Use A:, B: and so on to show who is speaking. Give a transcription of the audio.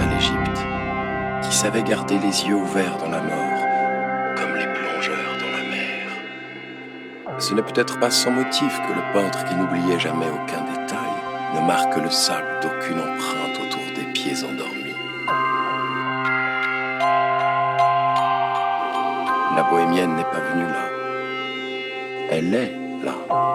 A: À l'Égypte, qui savait garder les yeux ouverts dans la mort, comme les plongeurs dans la mer. Ce n'est peut-être pas sans motif que le peintre qui n'oubliait jamais aucun détail ne marque le sable d'aucune empreinte autour des pieds endormis. La bohémienne n'est pas venue là. Elle est là.